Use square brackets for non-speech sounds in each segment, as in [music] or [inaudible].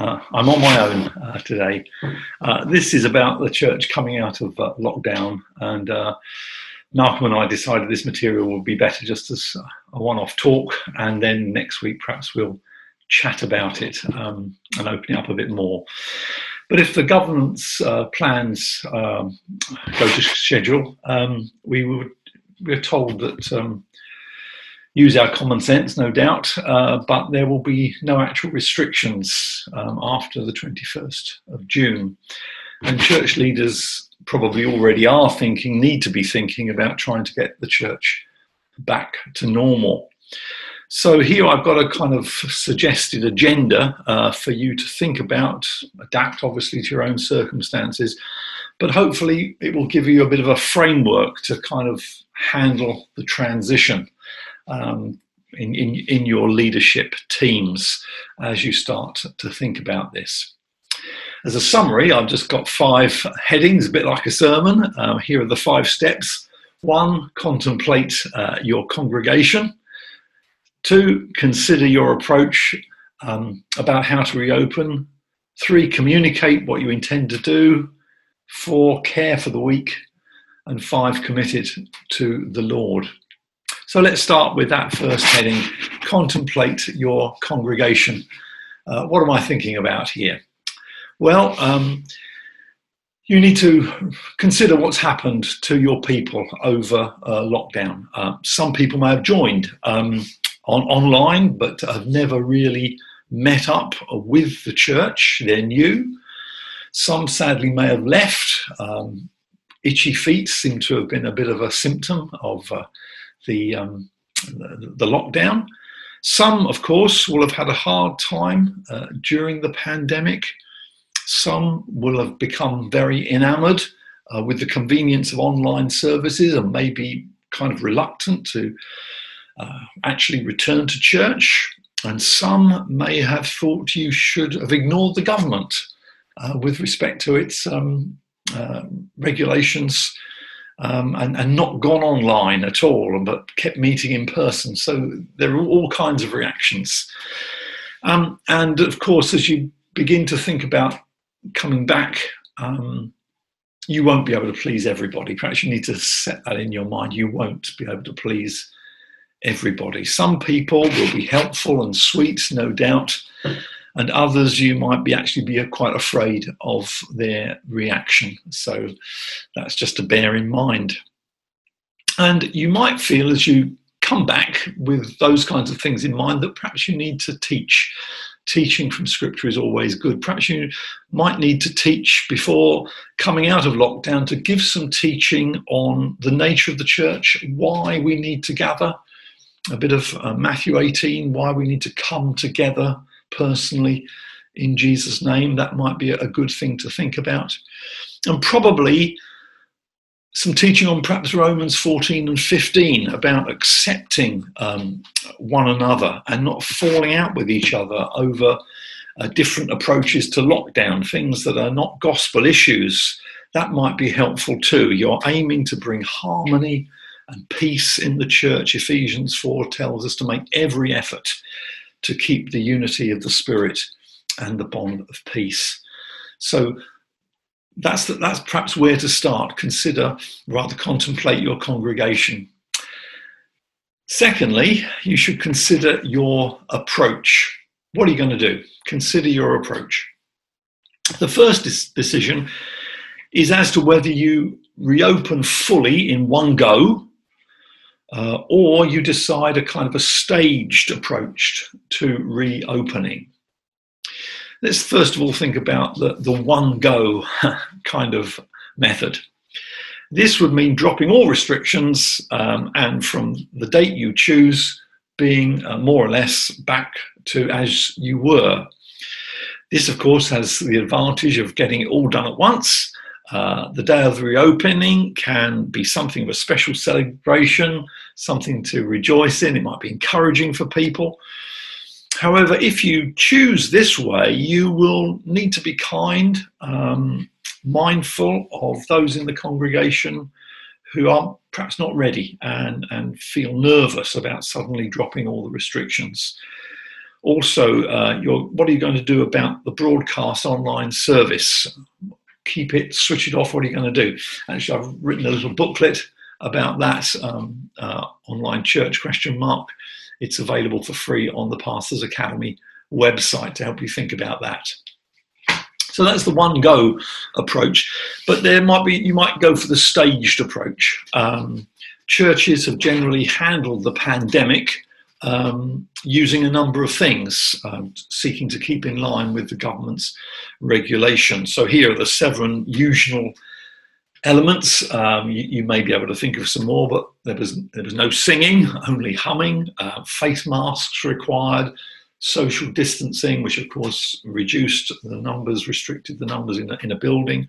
Uh, I'm on my own uh, today. Uh, this is about the church coming out of uh, lockdown, and uh, Malcolm and I decided this material would be better just as a one off talk, and then next week perhaps we'll chat about it um, and open it up a bit more. But if the government's uh, plans um, go to schedule, um, we would, we're told that um, use our common sense, no doubt, uh, but there will be no actual restrictions um, after the 21st of June. And church leaders probably already are thinking, need to be thinking about trying to get the church back to normal. So here I've got a kind of suggested agenda uh, for you to think about, adapt obviously to your own circumstances, but hopefully it will give you a bit of a framework to kind of handle the transition um, in, in, in your leadership teams as you start to think about this. As a summary, I've just got five headings, a bit like a sermon. Uh, here are the five steps. One, contemplate uh, your congregation. Two, consider your approach um, about how to reopen. Three, communicate what you intend to do. Four, care for the weak. And five, committed to the Lord. So let's start with that first heading contemplate your congregation. Uh, what am I thinking about here? Well, um, you need to consider what's happened to your people over uh, lockdown. Uh, some people may have joined um, on, online, but have never really met up with the church. They're new. Some sadly may have left. Um, itchy feet seem to have been a bit of a symptom of uh, the, um, the, lockdown. Some, of course, will have had a hard time uh, during the pandemic. Some will have become very enamored uh, with the convenience of online services and maybe kind of reluctant to uh, actually return to church. And some may have thought you should have ignored the government uh, with respect to its um, uh, regulations um, and, and, not gone online at all, but kept meeting in person. So there are all kinds of reactions. Um, and of course, as you begin to think about coming back, um, you won't be able to please everybody. Perhaps you need to set that in your mind. You won't be able to please everybody. Some people will be helpful and sweet, no doubt and others you might be actually be quite afraid of their reaction. So that's just to bear in mind. And you might feel as you come back with those kinds of things in mind that perhaps you need to teach. Teaching from scripture is always good. Perhaps you might need to teach before coming out of lockdown to give some teaching on the nature of the church, why we need to gather, a bit of uh, Matthew 18, why we need to come together personally in Jesus' name. That might be a good thing to think about. And probably some teaching on perhaps Romans 14 and 15 about accepting um, one another and not falling out with each other over uh, different approaches to lockdown, things that are not gospel issues. That might be helpful too. You're aiming to bring harmony and peace in the church. Ephesians 4 tells us to make every effort to keep the unity of the Spirit and the bond of peace. So that's, the, that's perhaps where to start. Consider, rather, contemplate your congregation. Secondly, you should consider your approach. What are you going to do? Consider your approach. The first decision is as to whether you reopen fully in one go uh, or you decide a kind of a staged approach to reopening. Let's first of all think about the, the one go [laughs] kind of method. This would mean dropping all restrictions um, and from the date you choose, being uh, more or less back to as you were. This, of course, has the advantage of getting it all done at once uh, the day of reopening can be something of a special celebration, something to rejoice in. It might be encouraging for people. However, if you choose this way, you will need to be kind, um, mindful of those in the congregation who are perhaps not ready and, and feel nervous about suddenly dropping all the restrictions. Also, uh, what are you going to do about the broadcast online service? Keep it, switch it off. What are you going to do? Actually, I've written a little booklet about that um, uh, online church question mark. It's available for free on the Pastors Academy website to help you think about that. So that's the one go approach, but there might be you might go for the staged approach. Um, churches have generally handled the pandemic um, using a number of things, um, seeking to keep in line with the government's regulations. So here are the seven usual elements. Um, you, you, may be able to think of some more, but there was there was no singing, only humming. Uh, face masks required. Social distancing, which of course reduced the numbers, restricted the numbers in a, in a building.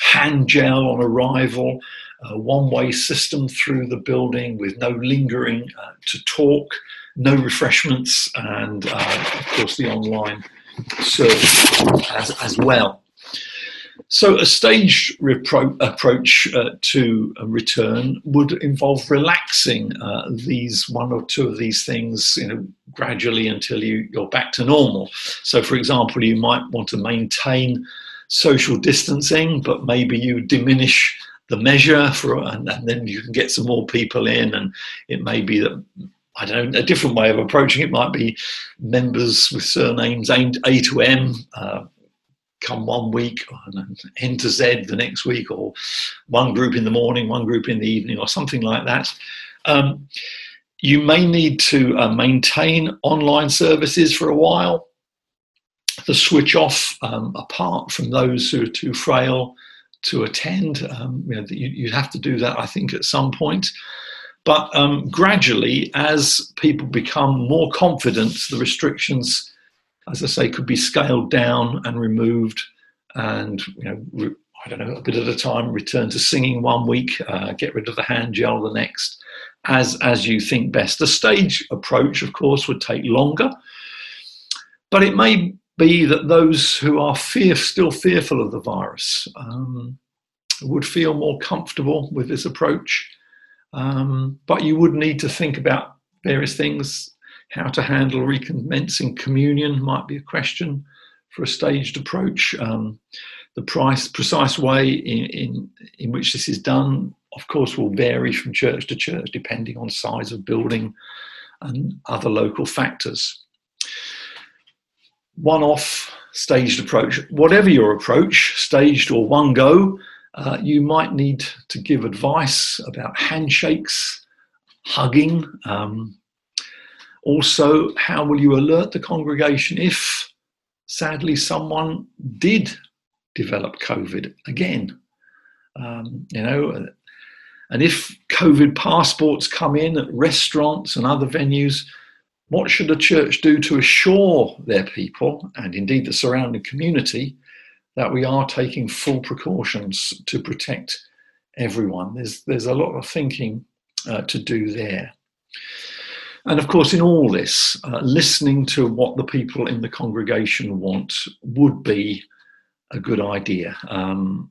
Hand gel on arrival. A one-way system through the building with no lingering uh, to talk, no refreshments, and uh, of course the online service as, as well. So, a staged repro- approach uh, to a return would involve relaxing uh, these one or two of these things, you know, gradually until you, you're back to normal. So, for example, you might want to maintain social distancing, but maybe you diminish the measure for, and, and then you can get some more people in, and it may be that I don't know, a different way of approaching it might be members with surnames A to M, uh, come one week and N to Z the next week, or one group in the morning, one group in the evening, or something like that. Um, you may need to uh, maintain online services for a while, the switch off um, apart from those who are too frail to attend. Um, you know, you, would have to do that, I think, at some point. But um, gradually, as people become more confident, the restrictions as I say, could be scaled down and removed, and you know, I don't know, a bit at a time, return to singing one week, uh, get rid of the hand gel the next, as as you think best. The stage approach, of course, would take longer, but it may be that those who are fear, still fearful of the virus um, would feel more comfortable with this approach. Um, but you would need to think about various things how to handle recommencing communion might be a question for a staged approach. Um, the price, precise way in, in, in which this is done, of course, will vary from church to church depending on size of building and other local factors. One off staged approach. Whatever your approach, staged or one go, uh, you might need to give advice about handshakes, hugging, um, also, how will you alert the congregation if, sadly, someone did develop COVID again? Um, you know, and if COVID passports come in at restaurants and other venues, what should a church do to assure their people and indeed the surrounding community that we are taking full precautions to protect everyone? There's, there's a lot of thinking uh, to do there. And of course, in all this, uh, listening to what the people in the congregation want would be a good idea. Um,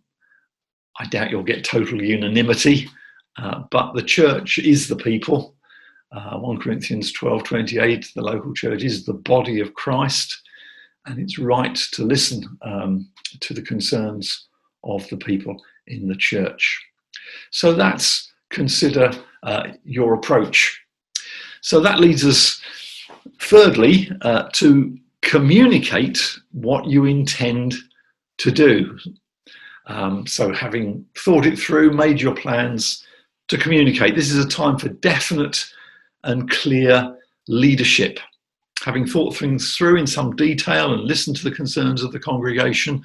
I doubt you'll get total unanimity, uh, but the church is the people. Uh, 1 Corinthians 12 28, the local church is the body of Christ, and it's right to listen um, to the concerns of the people in the church. So that's consider uh, your approach so that leads us, thirdly, uh, to communicate what you intend to do. Um, so, having thought it through, made your plans to communicate, this is a time for definite and clear leadership. Having thought things through in some detail and listened to the concerns of the congregation,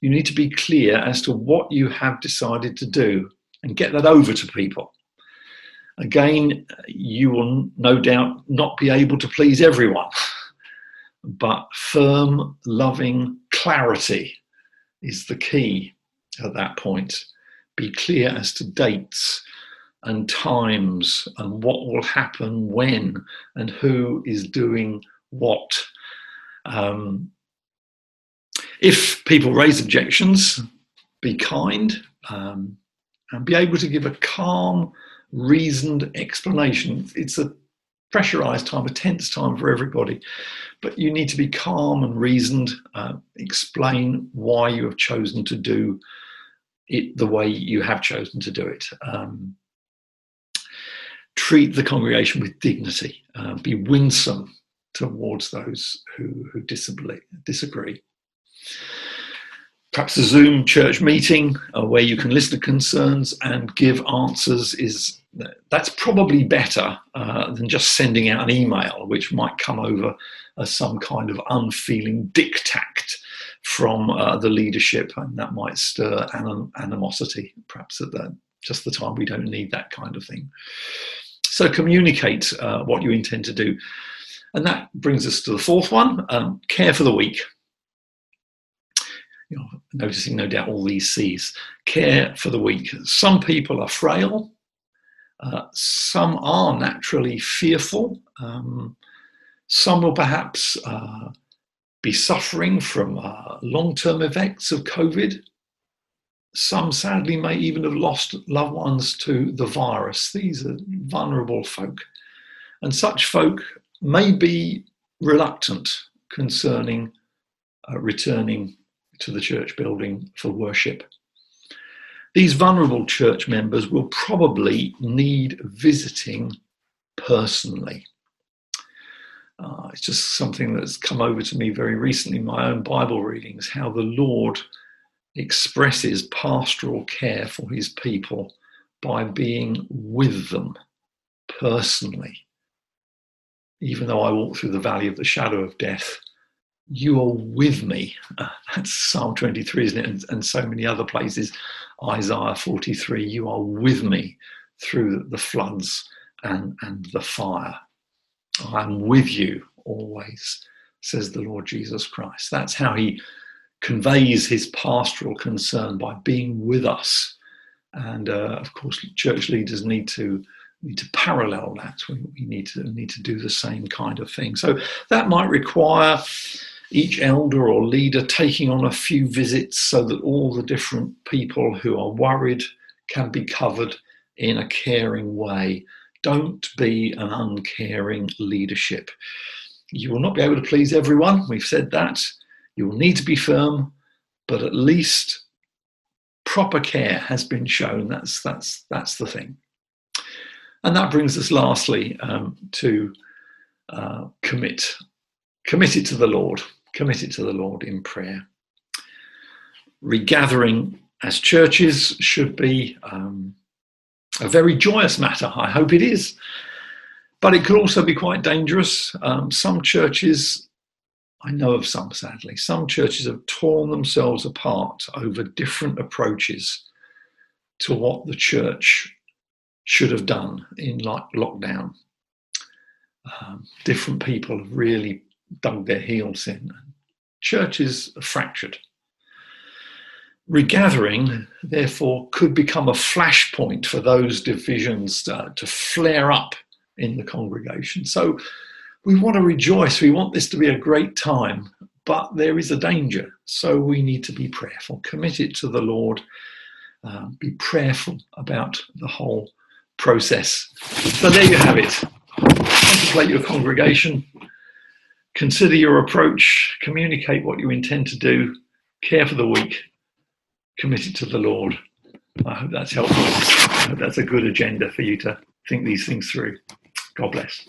you need to be clear as to what you have decided to do and get that over to people. Again, you will no doubt not be able to please everyone, [laughs] but firm, loving clarity is the key at that point. Be clear as to dates and times and what will happen when and who is doing what. Um, if people raise objections, be kind um, and be able to give a calm reasoned explanation. It's a pressurized time, a tense time for everybody. But you need to be calm and reasoned, uh, explain why you have chosen to do it the way you have chosen to do it. Um, treat the congregation with dignity, uh, be winsome towards those who, who disagree. Perhaps a Zoom church meeting uh, where you can listen to concerns and give answers is that's probably better uh, than just sending out an email, which might come over as some kind of unfeeling diktat from uh, the leadership, and that might stir anim- animosity, perhaps at the, just the time we don't need that kind of thing. So communicate uh, what you intend to do. And that brings us to the fourth one um, care for the weak. You know, noticing no doubt all these C's. Care for the weak. Some people are frail, uh, some are naturally fearful. Um, some will perhaps uh, be suffering from uh, long term effects of COVID. Some sadly may even have lost loved ones to the virus. These are vulnerable folk. And such folk may be reluctant concerning uh, returning to the church building for worship. These vulnerable church members will probably need visiting personally. Uh, it's just something that's come over to me very recently my own Bible readings how the Lord expresses pastoral care for his people by being with them personally. Even though I walk through the valley of the shadow of death, you are with me. [laughs] That's Psalm 23, isn't it? And, and, so many other places. Isaiah 43, you are with me through the floods and, and the fire. I'm with you always, says the Lord Jesus Christ. That's how he conveys his pastoral concern by being with us. And uh, of course, church leaders need to need to parallel that. We, we need to need to do the same kind of thing. So that might require each elder or leader taking on a few visits so that all the different people who are worried can be covered in a caring way. Don't be an uncaring leadership. You will not be able to please everyone, we've said that. You will need to be firm, but at least proper care has been shown. That's, that's, that's the thing. And that brings us lastly um, to uh, commit. Commit it to the Lord Commit it to the Lord in prayer. Regathering as churches should be um, a very joyous matter. I hope it is. But it could also be quite dangerous. Um, some churches, I know of some sadly, some churches have torn themselves apart over different approaches to what the church should have done in lockdown. Um, different people have really dug their heels in. Churches are fractured. Regathering, therefore, could become a flashpoint for those divisions uh, to flare up in the congregation. So we want to rejoice. We want this to be a great time, but there is a danger. So we need to be prayerful, commit it to the Lord, uh, be prayerful about the whole process. So there you have it. Contemplate your congregation, Consider your approach, communicate what you intend to do, care for the weak, commit it to the Lord. I hope that's helpful. I hope that's a good agenda for you to think these things through. God bless.